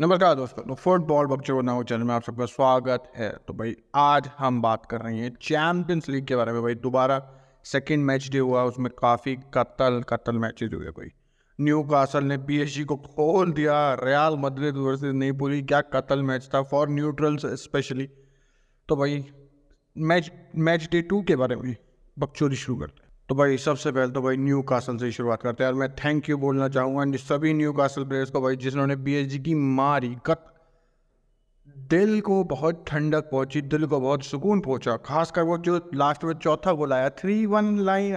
नमस्कार दोस्तों तो फुटबॉल बच्चों नाउ चैनल में आप सबका स्वागत है। तो भाई, आज हम बात कर रहे हैं चैंपियंस लीग के बारे में भाई। दोबारा सेकेंड मैच डे हुआ, उसमें काफ़ी कत्ल कत्ल मैचेज हुए भाई न्यू कासल ने पीएसजी को खोल दिया रियाल मदरिद वर्सेस नेपोली क्या कत्ल मैच था फॉर न्यूट्रल्स स्पेशली तो भाई मैच मैच डे टू के बारे में बकचोदी शुरू करते हैं। तो भाई, सबसे पहले तो भाई न्यू कासल से शुरुआत करते हैं। और मैं थैंक यू बोलना चाहूँगा सभी न्यू कासल प्लेयर्स को भाई, जिन्होंने बी की मारी कत दिल को बहुत ठंडक पहुँची, दिल को बहुत सुकून पहुँचा। खासकर वो जो लास्ट में चौथा गोल आया थ्री वन लाइन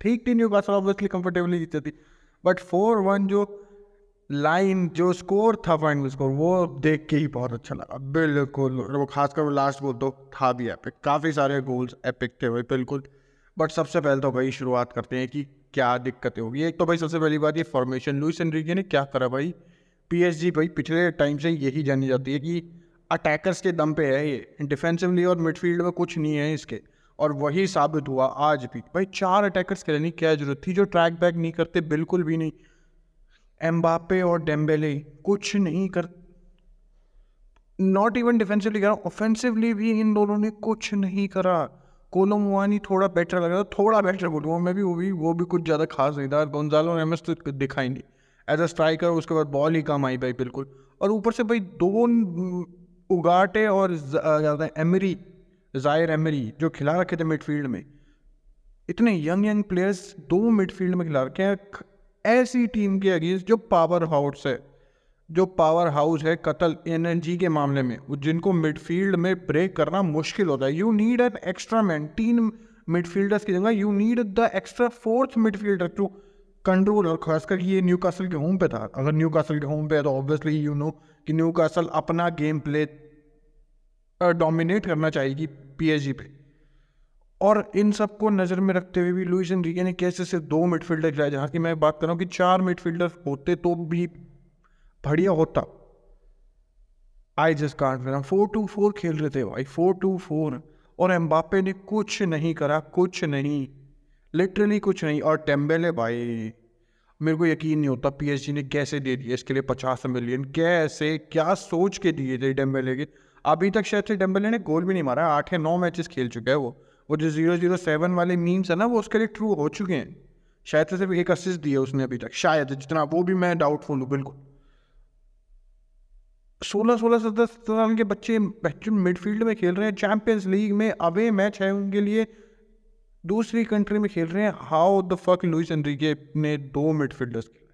ठीक थी न्यू कासल ऑब्वियसली कंफर्टेबली जीती थी। बट फोर वन जो लाइन जो स्कोर था फाइनल स्कोर वो देख के ही बहुत अच्छा लगा। बिल्कुल, वो खासकर वो लास्ट गोल तो था भी एपिक काफ़ी सारे गोल्स एपिक थे भाई, बिल्कुल। बट सबसे पहले तो भाई शुरुआत करते हैं कि क्या दिक्कतें होगी। एक तो भाई सबसे पहली बात ये फॉर्मेशन लुइस एनरिके ने क्या करा भाई? पीएसजी भाई पिछले टाइम से यही जानी जाती है कि अटैकर्स के दम पे है ये। डिफेंसिवली और मिडफील्ड में कुछ नहीं है इसके। और वही साबित हुआ आज भी। भाई चार अटैकर्स के की क्या ज़रूरत थी? जो ट्रैक बैक नहीं करते, बिल्कुल भी नहीं। एम्बापे और डेम्बेले कुछ नहीं कर नॉट इवन डिफेंसिवली करा ऑफेंसिवली भी इन दोनों ने कुछ नहीं करा। कोलोमुआनी थोड़ा बेटर लग रहा था, थोड़ा बेटर बोलूँगा मैं भी वो भी वो भी कुछ ज़्यादा खास नहीं था गोंजालो एमएस तो दिखाई नहीं। एज अ स्ट्राइकर उसके बाद बॉल ही कम आई भाई, बिल्कुल। और ऊपर से भाई दो उगाटे और ज़्यादा एमरी जायर एमरी जो खिला रखे थे मिडफील्ड में। इतने यंग यंग प्लेयर्स दो मिडफील्ड में खिला रखे हैं ऐसी टीम के अगेंस्ट जो पावर हाउस है। जो पावर हाउस है कतल एनर्जी के मामले में जिनको मिडफील्ड में ब्रेक करना मुश्किल होता है। You need an extra man तीन मिडफील्डर्स की जगह you need the extra fourth midfielder to control और खासकर ये न्यू कासल के होम पे था। अगर न्यू कासल के होम पे है तो ऑब्वियसली यू नो कि न्यू कासल अपना गेम प्ले डोमिनेट करना चाहेगी पीएसजी पे। और इन सबको नज़र में रखते हुए भी लुइस एनरिके ने कैसे सिर्फ़ दो मिडफील्डर खिलाए? जहाँ की मैं बात कर रहा हूँ कि चार मिडफील्डर होते तो भी बढ़िया होता। I just can't win four two four खेल रहे थे भाई फोर टू फोर और एम्बापे ने कुछ नहीं करा, कुछ नहीं। लिटरली कुछ नहीं। और टेम्बेले भाई, मेरे को यकीन नहीं होता पीएसजी ने कैसे दे दिया इसके लिए पचास मिलियन कैसे? क्या सोच के दिए थे डेम्बेले के? अभी तक शायद से डेम्बेले ने गोल भी नहीं मारा। आठ या नौ मैचेस खेल चुके हैं वो। वो जो ज़ीरो ज़ीरो सेवन वाले मीम्स है ना, वो उसके लिए ट्रू हो चुके हैं। शायद से सिर्फ़ एक असिस्ट दिया उसने अभी तक। शायद, जितना वो भी मैं डाउटफुल हूँ, बिल्कुल। सोलह सोलह सत्रह सत्रह साल के बच्चे मिडफील्ड में खेल रहे हैं। चैंपियंस लीग में अवे मैच है उनके लिए। दूसरी कंट्री में खेल रहे हैं। How the fuck Luis Enrique ने दो मिडफील्डर्स खेले?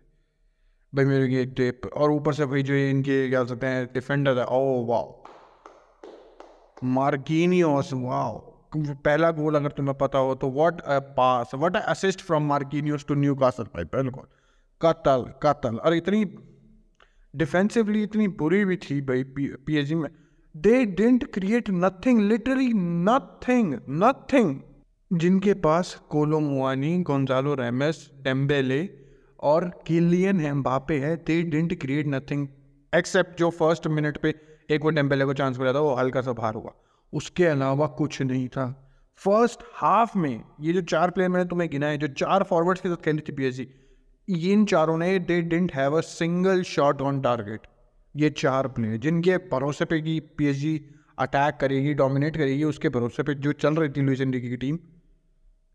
भाई मेरे ये टेप और ऊपर से भाई जो इनके क्या सकते हैं डिफेंडर है। ओ वाओ मार्किनियोस वाओ पहला गोल अगर तुम्हें पता हो तो what a pass what a assist from Marquinhos to Newcastle भाई, बिल्कुल। कतल कतल। और इतनी डिफेंसिवली इतनी बुरी भी थी भाई पी एच में। They didn't create nothing literally nothing nothing जिनके पास Kolo Muani Gonzalo Ramos Dembele और किलियन एम्बापे है they didn't create nothing except जो फ़र्स्ट मिनट पे एक वो डेम्बेले को चांस मिला था, वो हल्का सा बाहर हुआ। उसके अलावा कुछ नहीं था। फ़र्स्ट हाफ़ में ये जो चार प्लेयर मैंने तुम्हें गिना है जो चार फॉरवर्ड्स के साथ खेली थी पी इन चारों ने they didn't have a single shot on target ये चार प्लेयर जिनके भरोसे पे की पीएसजी अटैक करेगी डोमिनेट करेगी, उसके भरोसे पे जो चल रही थी लुइस एनरिके की team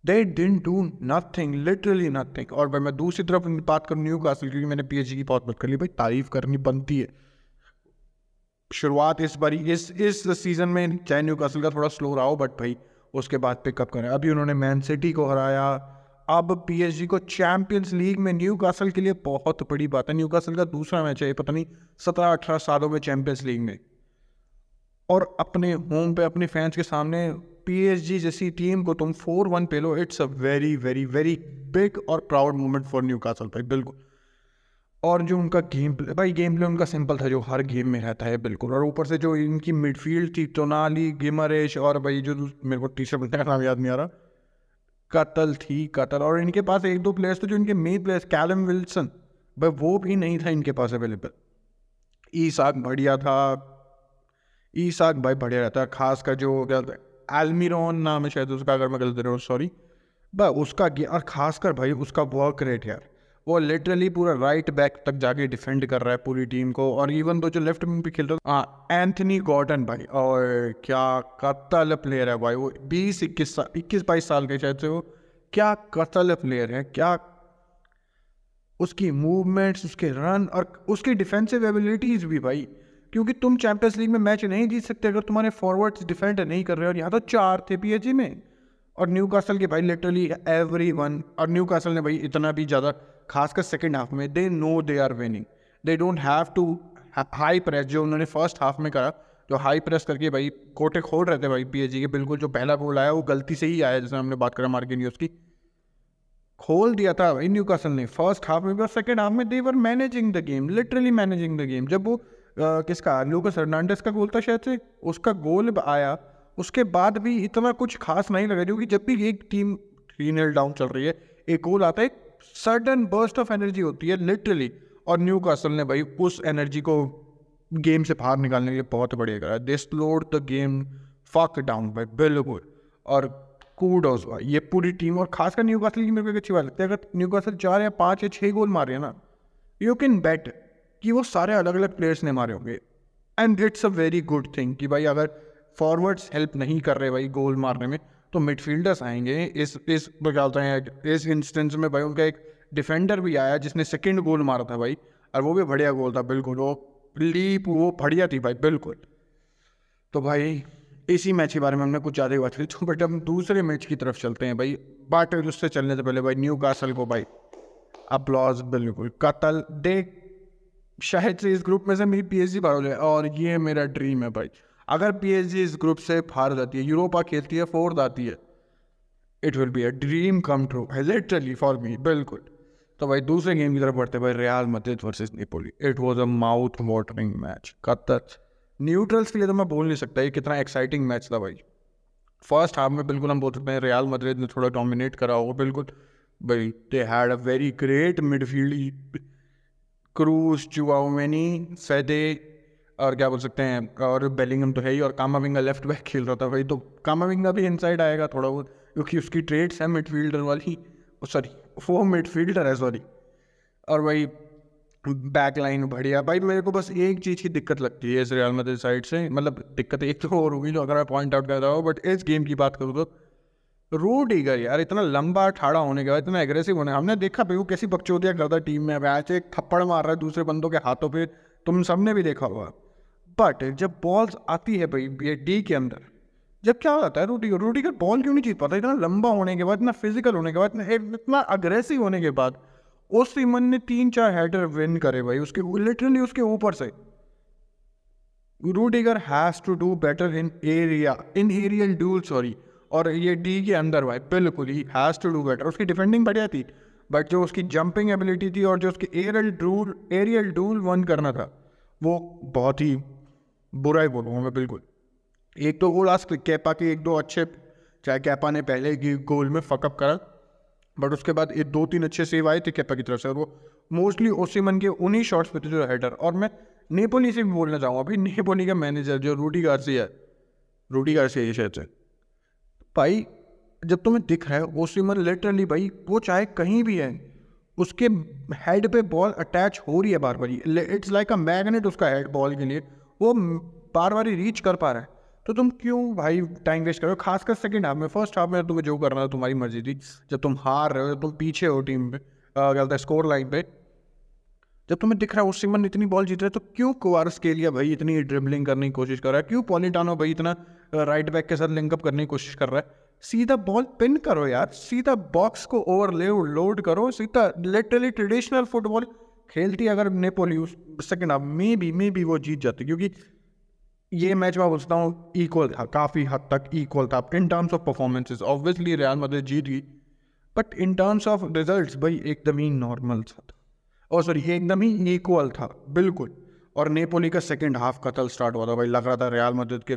they didn't do nothing literally nothing और भाई मैं दूसरी तरफ़ बात करूँ न्यू कासल क्योंकि मैंने पीएचजी की बहुत बात कर ली, भाई तारीफ़ करनी बनती है। शुरुआत इस बारी, इस इस सीज़न में, चाहे न्यू कासल का थोड़ा स्लो रहा हो बट भाई उसके बाद पिकअप करें। अभी उन्होंने मैन सिटी को हराया अब पीएसजी को चैंपियंस लीग में न्यू कासल के लिए बहुत बड़ी बात है। न्यू कासल का दूसरा मैच है पता नहीं, सत्रह अठारह सालों में चैंपियंस लीग में। और अपने होम पे, अपने फैंस के सामने पीएसजी जैसी टीम को तुम फोर वन पे लो it's a very very very big और proud moment for Newcastle भाई बिल्कुल। और जो उनका गेम प्ले भाई गेम प्ले उनका सिंपल था, जो हर गेम में रहता है, बिल्कुल। और ऊपर से जो इनकी मिडफील्ड थी टोनाली गिमरेश और भाई, जो मेरे को टी शर्ट का नाम याद नहीं आ रहा कतल थी कतल। और इनके पास एक दो प्लेयर्स थे जो इनके मेन प्लेयर्स कैलम विल्सन भाई वो भी नहीं था इनके पास अवेलेबल ई साग बढ़िया था। ई साग भाई बढ़िया रहता है खास कर जो क्या एलमिरोन नाम है शायद उसका, अगर मैं गलत रहा हूँ सॉरी भाई उसका, और खास कर भाई उसका वर्क रेट यार। वो लिटरली पूरा राइट बैक तक जाके डिफेंड कर रहा है पूरी टीम को और इवन तो जो लेफ़्ट में भी खेल रहा है एंथनी गॉर्डन भाई, और क्या कतल प्लेयर है भाई वो, बीस, इक्कीस साल इक्कीस, बाईस साल के से वो, क्या कतल प्लेयर है, क्या उसकी मूवमेंट्स उसके रन और उसकी डिफेंसिव एबिलिटीज भी भाई, क्योंकि तुम चैंपियंस लीग में मैच नहीं जीत सकते अगर तुम्हारे फॉरवर्ड्स डिफेंड नहीं कर रहे और यहाँ तो चार थे पी में, और न्यू कासल के भाई लिटरली एवरी वन और न्यू कासल ने भाई इतना भी ज़्यादा खासकर सेकेंड हाफ़ में they know they are winning they don't have to high press जो उन्होंने फ़र्स्ट हाफ़ में करा जो हाई प्रेस करके भाई कोटे खोल रहे थे भाई पी के बिल्कुल जो पहला गोल आया वो गलती से ही आया जैसे हमने बात करा मार्के न्यूज़ की। खोल दिया था भाई न्यू कासल ने फ़र्स्ट हाफ़ में और सेकेंड हाफ़ में they were managing the game literally managing the game जब वो आ, किसका लूकस हर्नांडेस का गोल था शायद से उसका गोल आया उसके बाद भी इतना कुछ खास नहीं लगा क्योंकि जब भी एक टीम थ्री डाउन चल रही है एक गोल आता है सडन बर्स्ट ऑफ़ एनर्जी होती है लिटरली और न्यू कासल ने भाई उस एनर्जी को गेम से बाहर निकालने के लिए बहुत बढ़िया करा। They slowed the game fuck down भाई, बिल्कुल। और कूडोज भाई, ये पूरी टीम और खासकर न्यू कासल की मेरे को अच्छी बात लगती है, अगर न्यू कासल चार या पाँच या छः गोल मारे हैं ना यू कैन बेट कि वो सारे अलग अलग प्लेयर्स ने मारे होंगे। And it's a very good thing कि भाई अगर फॉरवर्ड्स हेल्प नहीं कर रहे भाई गोल मारने में। तो मिडफील्डर्स आएँगे, इस इस क्या होता है, इस इंस्टेंस में भाई उनका एक डिफेंडर भी आया जिसने सेकंड गोल मारा था भाई, और वो भी बढ़िया गोल था, बिल्कुल, वो लीप वो बढ़िया थी भाई, बिल्कुल। तो भाई, इसी मैच के बारे में हमने कुछ ज़्यादा बात करी तो बट हम दूसरे मैच की तरफ़ चलते हैं भाई। बट उससे चलने से पहले भाई न्यू कासल को भाई अपलॉज बिल्कुल, कतल देख शायद से इस ग्रुप में से मेरी पी एच डी बाहर और ये मेरा ड्रीम है भाई। अगर पी इस ग्रुप से बाहर जाती है यूरोपा खेलती है फोर्थ आती है it will be a dream come true literally for me बिल्कुल। तो भाई दूसरे गेम की तरफ़ बढ़ते भाई Real Madrid versus Napoli it was a mouth watering match Qatar neutrals के लिए तो मैं बोल नहीं सकता, ये कितना एक्साइटिंग मैच था भाई। फ़र्स्ट हाफ़ में बिल्कुल हम बोल सकते हैं रियाल मद्रिद ने थोड़ा डोमिनेट करा होगा, बिल्कुल। भाई they had a very great midfield Kroos Tchouameni Fede और क्या बोल सकते हैं, और बेलिंगम तो है ही, और कामाविंगा लेफ़्ट बैक खेल रहा था भाई तो कामाविंगा भी इनसाइड आएगा थोड़ा बहुत, क्योंकि उसकी ट्रेड्स है मिडफील्डर वाली सॉरी वो मिडफील्डर है सॉरी और भाई बैक लाइन बढ़िया, भाई मेरे को बस एक चीज़ की दिक्कत लगती है इस रियल मदर साइड से मतलब दिक्कत एक तो और होगी जो अगर मैं पॉइंट आउट कर रहा हूँ बट इस गेम की बात करूँ तो रूट गई यार, इतना लंबा ठाड़ा होने के बाद, इतना एग्रेसिव होने, हमने देखा भाई वो कैसी बकचोदिया करता टीम में ऐसे एक थप्पड़ मार रहा है दूसरे बंदों के हाथों पर तुम सबने भी देखा होगा। बट जब बॉल्स आती है भाई डी के अंदर, जब क्या होता है रूटी रूटी का बॉल क्यों नहीं जीत पाता? इतना लंबा होने के बाद, इतना फ़िज़िकल होने के बाद, इतना अग्रेसिव होने के बाद, उस सीमन ने तीन चार हेडर विन करे भाई, उसके लिटरली उसके ऊपर से। Rudiger has to do better in area in aerial duel sorry और ये डी के अंदर भाई, बिल्कुल ही हैज़ टू डू बेटर उसकी डिफेंडिंग बढ़िया थी बट जो उसकी जंपिंग एबिलिटी थी और जो उसकी aerial duel aerial duel won करना था, वो बहुत ही बुरा ही बोलूँगा मैं, बिल्कुल। एक तो गोल आज कैपा के एक दो अच्छे, चाहे कैपा ने पहले की गोल में फकअप करा बट उसके बाद ये दो तीन अच्छे सेव आए थे कैपा की तरफ़ से, और वो मोस्टली ओसीमन के उन्हीं शॉट्स पे थे जो हेडर और मैं नेपोली से भी बोलना चाहूँगा भाई नेपोली का मैनेजर जो रूडी गार्सी है रूडी गार्सी है शायद से भाई, जब तुम्हें दिख रहा है ओसीमन लिटरली भाई, वो चाहे कहीं भी है, उसके हेड पे बॉल अटैच हो रही है बार बार इट्स लाइक अ मैगनेट उसका हेड बॉल के लिए। वो बार बार ही रीच कर पा रहा है। तो तुम क्यों भाई टाइम वेस्ट करो खासकर सेकंड हाफ़ में फ़र्स्ट हाफ़ में तुम्हें जो करना था, तुम्हारी मर्ज़ी थी। जब तुम हार रहे हो, तुम पीछे हो टीम पे बोलता है स्कोर लाइन पे। जब तुम्हें दिख रहा है, उस सिमन इतनी बॉल जीत रहे तो क्यों कुवारस के लिए भाई इतनी ड्रिबलिंग करने की कोशिश कर रहा है? क्यों पॉलिटानो भाई इतना राइट बैक के साथ लिंकअप करने की कोशिश कर रहा है? सीधा बॉल पिन करो यार। सीधा बॉक्स को ओवर ले लोड करो। सीधा लिटरली ट्रेडिशनल फुटबॉल खेलती अगर नेपोली उस second half maybe maybe वो जीत जाती क्योंकि ये मैच मैं बोलता हूँ इक्वल था, काफ़ी हद तक इक्वल था in terms of performances obviously Real Madrid जीत गई but in terms of result भाई, एकदम ही नॉर्मल था, और सॉरी एकदम ही इक्वल था, बिल्कुल, और नेपोली का सेकेंड हाफ़ कतल स्टार्ट हुआ था, भाई, लग रहा था रियाल मदद के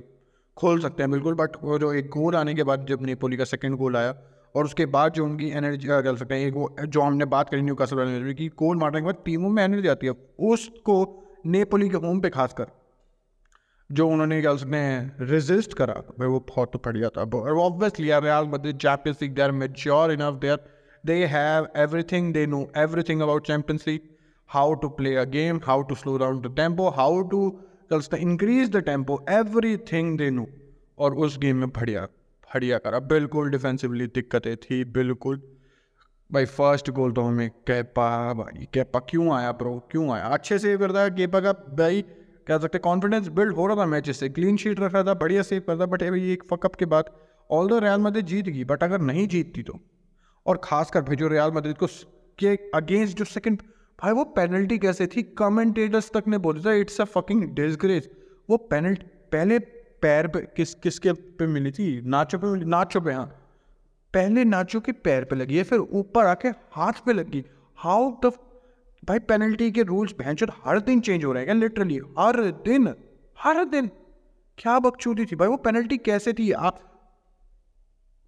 खोल सकते हैं, बिल्कुल बट वो जो एक गोल आने के बाद जब नेपोली का सेकेंड गोल आया और उसके बाद जो उनकी एनर्जी कह सकते हैं वो, जो हमने बात करी न्यू कासल की गोल मारने के बाद टीमों में एनर्जी आती है। उसको नेपोली के होम पे खासकर, जो उन्होंने क्या सकते हैं रेजिस्ट करा। भाई, वो बहुत बढ़िया था। ऑब्वियसली यार Real Madrid champions league they are mature enough they are they have everything they know everything about champions league how to play a game how to slow down the tempo how to increase the tempo everything they know और उस game में बढ़िया। बढ़िया करा। बिल्कुल defensively दिक्कतें थी, बिल्कुल। भाई फ़र्स्ट गोल तो हमें कैपा भाई कैपा क्यों आया ब्रो क्यों आया? अच्छे से करता है केपा का, भाई, कह सकते कॉन्फिडेंस बिल्ड हो रहा था मैच से। क्लीन शीट रख रहा था, बढ़िया सेव करता बट भाई एक फकअप के बाद ऑल दो रियाल मदद जीत गई बट अगर नहीं जीतती तो। और खासकर भाई जो रियाल मदद को के अगेंस्ट जो सेकंड भाई, वो पेनल्टी कैसे थी? कमेंटेटर्स तक ने बोला था इट्स अ फकिंग डिसग्रेस वो पेनल्टी पहले पैर पे, किस, किसके पे मिली थी? नाचो पे मिली, नाचो पे हाँ। पहले नाचो के पैर पे लगी है, फिर ऊपर आके हाथ पे लगी। हाउ द भाई पेनल्टी के रूल्स भैंस हर दिन चेंज हो रहे हैं लिटरली हर दिन हर दिन। क्या बकचोदी थी भाई, वो पेनल्टी कैसे थी? आप,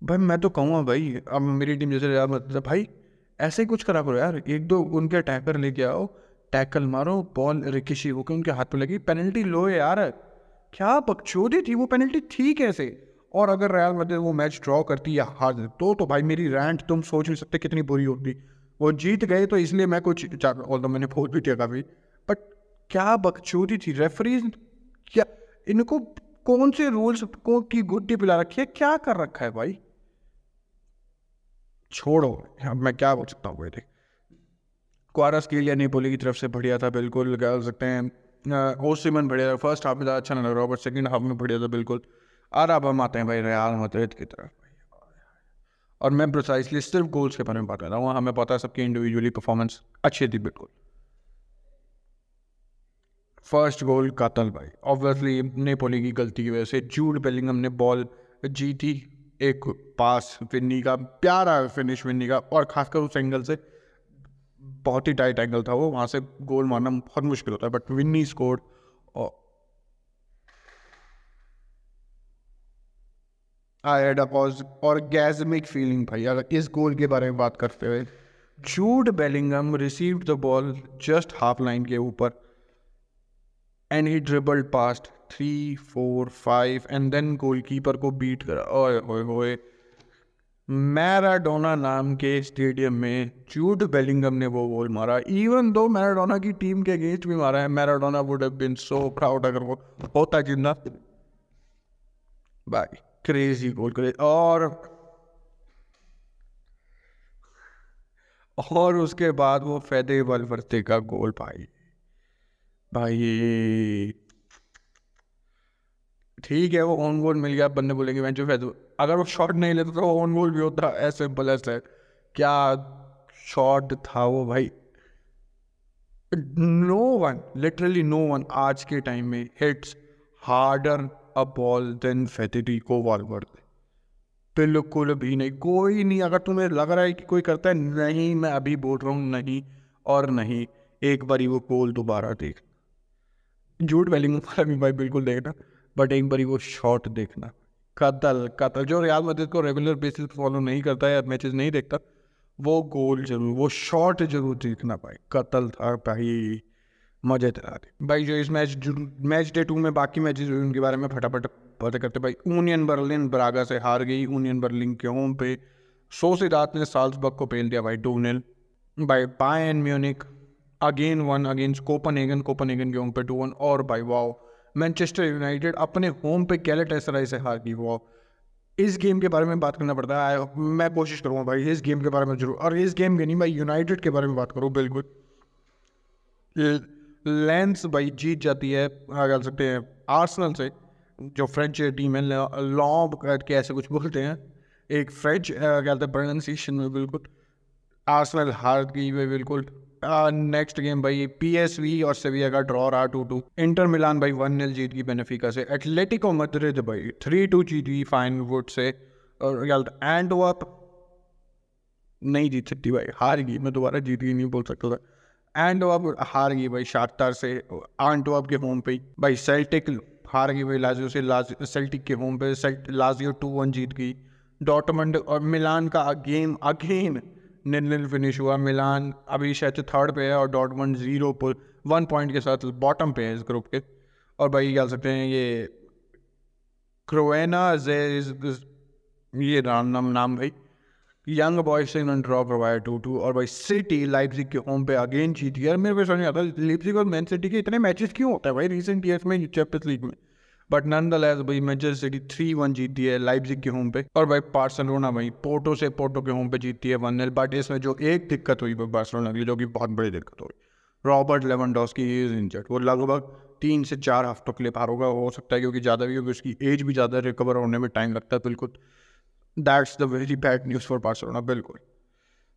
भाई मैं तो कहूँगा भाई, अब मेरी टीम जैसे यार मतलब भाई ऐसे ही कुछ करा करो यार। एक दो उनके टैकर लेके आओ टैकल मारो बॉल रिकिशी होकर उनके हाथ पे लगी? पेनल्टी लो यार। क्या बकचोदी थी वो पेनल्टी थी कैसे? और अगर रयाल मदद वो मैच ड्रॉ करती या हार देती तो तो भाई मेरी रैंट तुम सोच नहीं सकते कितनी बुरी होती। वो जीत गए तो इसलिए मैं कुछ और तो मैंने फ़ोन भी किया काफ़ी। बट क्या बकचोदी थी? रेफरीज क्या, इनको कौन से रूल्स को, की गुड्डी पिला रखी है? क्या कर रखा है भाई? छोड़ो, अब मैं क्या बोल सकता हूँ भाई देख। क्वारस के लिए नेपोली की तरफ़ से बढ़िया था, बिल्कुल, कह सकते हैं। ओसिमन बढ़िया फ़र्स्ट हाफ़ में ज़्यादा अच्छा नहीं लग रहा बट सेकंड हाफ़ में बढ़िया था बिल्कुल। और अब हम आते हैं भाई रियाल मदरिद की तरफ़। और मैं प्रोसाइसली सिर्फ़ गोल्स के बारे में बात कर रहा हूँ, हमें पता है सबकी इंडिविजुअली परफॉर्मेंस अच्छी थी बिल्कुल। फ़र्स्ट गोल कातल भाई। ऑब्वियसली नेपोली की गलती की वजह से जूड बेलिंगम ने बॉल जीती। एक पास विन्नी का, प्यारा फिनिश विन्नी का, और खासकर उस एंगल से बहुत ही टाइट एंगल था वो, वहाँ से गोल मारना बहुत मुश्किल होता है बट विन्नी स्कोर आई और गैजमिक फीलिंग भाई, अगर इस गोल के बारे में बात करते हुए Jude Bellingham receive the ball just half line के ऊपर and he dribbled past three four five and then goalkeeper को बीट करा। ओए ओए ओए। मैराडोना नाम के स्टेडियम में जूड बेलिंगम ने वो गोल मारा। इवन दो मैराडोना की टीम के अगेंस्ट भी मारा है, Maradona would have been so proud अगर वो होता ज़िंदा भाई क्रेजी गोल करे। और और उसके बाद वो फैदे बलवर्ते का गोल भाई। भाई ठीक है, वो ऑन गोल मिल गया बंदे बोलेंगे मैं जो फैदो अगर वो शॉट नहीं लेता तो ऑन गोल भी होता ऐसे सिंपल ऐसे क्या शॉट था वो भाई? No one literally no one आज के टाइम में hits harder a ball than Federico Valverde बिल्कुल भी नहीं, कोई नहीं, अगर तुम्हें लग रहा है कि कोई करता है, नहीं, मैं अभी बोल रहा हूँ, नहीं और नहीं। एक बारी वो गोल दोबारा देख। झूठ वेलिंग भाई बिल्कुल देखना बट एक बारी वो शॉट देखना। कतल कतल जो रियाल मदद को रेगुलर बेसिस पर फॉलो नहीं करता है मैचेस नहीं देखता, वो गोल ज़रूर, वो शॉट ज़रूर देखना भाई। कतल था भाई, मज़े थे भाई जो इस मैच मैच डे टू में बाकी मैचेस हुए उनके बारे में फटाफट पता करते, भाई यूनियन बर्लिन ब्रागा से हार गई। यूनियन बर्लिन के होम पे सो से रात ने साल्सबर्ग को पेल दिया भाई two nil by Bayern Munich again one against Copenhagen Copenhagen के होम पे टू वन और बाई वाओ मैनचेस्टर यूनाइटेड अपने होम पे कैलेट एसराई से हार गई वो? इस गेम के बारे में बात करना पड़ता है। मैं कोशिश करूँगा भाई, इस गेम के बारे में ज़रूर। और इस गेम के नहीं मैं यूनाइटेड के बारे में बात करूँ, बिल्कुल। लेंस भाई जीत जाती है कह सकते हैं आर्सनल से, जो फ्रेंच टीम है लॉब करके ऐसे कुछ बोलते हैं। एक फ्रेंच कहते हैं प्रोनाउंसिएशन में, बिल्कुल। आर्सनल हार गई हुई बिल्कुल। नेक्स्ट गेम भाई पी एस वी और सेविया का ड्रॉ रहा टू टू इंटर मिलान भाई वन नील जीत गई बेनिफिका से. एथलेटिको मद्रिद भाई थ्री टू जीत गई फाइन वुड से. और एंड वप नहीं जीत सकती भाई, हार गई. मैं दोबारा जीत गई, नहीं बोल सकता था. एंड वप हार गई भाई शाख्तार से. एंड वप के होम पे भाई सेल्टिक हार गई भाई लाजियो से. लाज सेल्टिक के होम पे लाजियो टू वन जीत गई. डॉटमंड और मिलान का game again nil nil finish हुआ मिलान। अभी शायद थर्ड पे है और डॉटमंड ज़ीरो पर वन पॉइंट के साथ बॉटम पे है इस ग्रुप के। और भाई कह सकते हैं, ये क्रोएना जे ये नाम नाम नाम भाई। यंग बॉयज़ से इन्होंने ड्रॉ करवाया टू टू और भाई सिटी लाइप्जिग के होम पे अगेन जीत गया। मेरे को समझ नहीं आता लिप्जिग और मैन सिटी के इतने मैचेस क्यों होते हैं भाई रिसेंट ईयर्स में चैंपियंस लीग में? बट नन द लेस भाई मैनचेस्टर सिटी थ्री वन जीती है लाइप्जिग के होम पे। और भाई पार्सलोना भाई पोर्टो से पोर्टो के होम पे जीती है वन एल बट इसमें जो एक दिक्कत हुई बार्सलोना की, जो कि बहुत बड़ी दिक्कत हुई। रॉबर्ट लेवनडॉस्की इज़ इंजर्ड वो लगभग तीन से चार हफ्तों के लिए बाहर होगा। हो सकता है क्योंकि ज़्यादा भी, क्योंकि उसकी एज भी ज़्यादा रिकवर होने में टाइम लगता है, बिल्कुल। That's the very bad news for Barcelona बिल्कुल।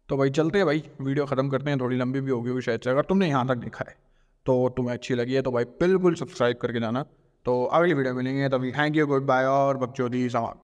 तो भाई, चलते हैं भाई वीडियो ख़त्म करते हैं। थोड़ी लंबी भी होगी शायद से, अगर तुमने यहाँ तक देखा है तो तुम्हें अच्छी लगी है तो भाई, बिल्कुल सब्सक्राइब करके जाना। तो अगली वीडियो मिलेंगे तभी थैंक यू गुड बाय और बकचोदी समाप्त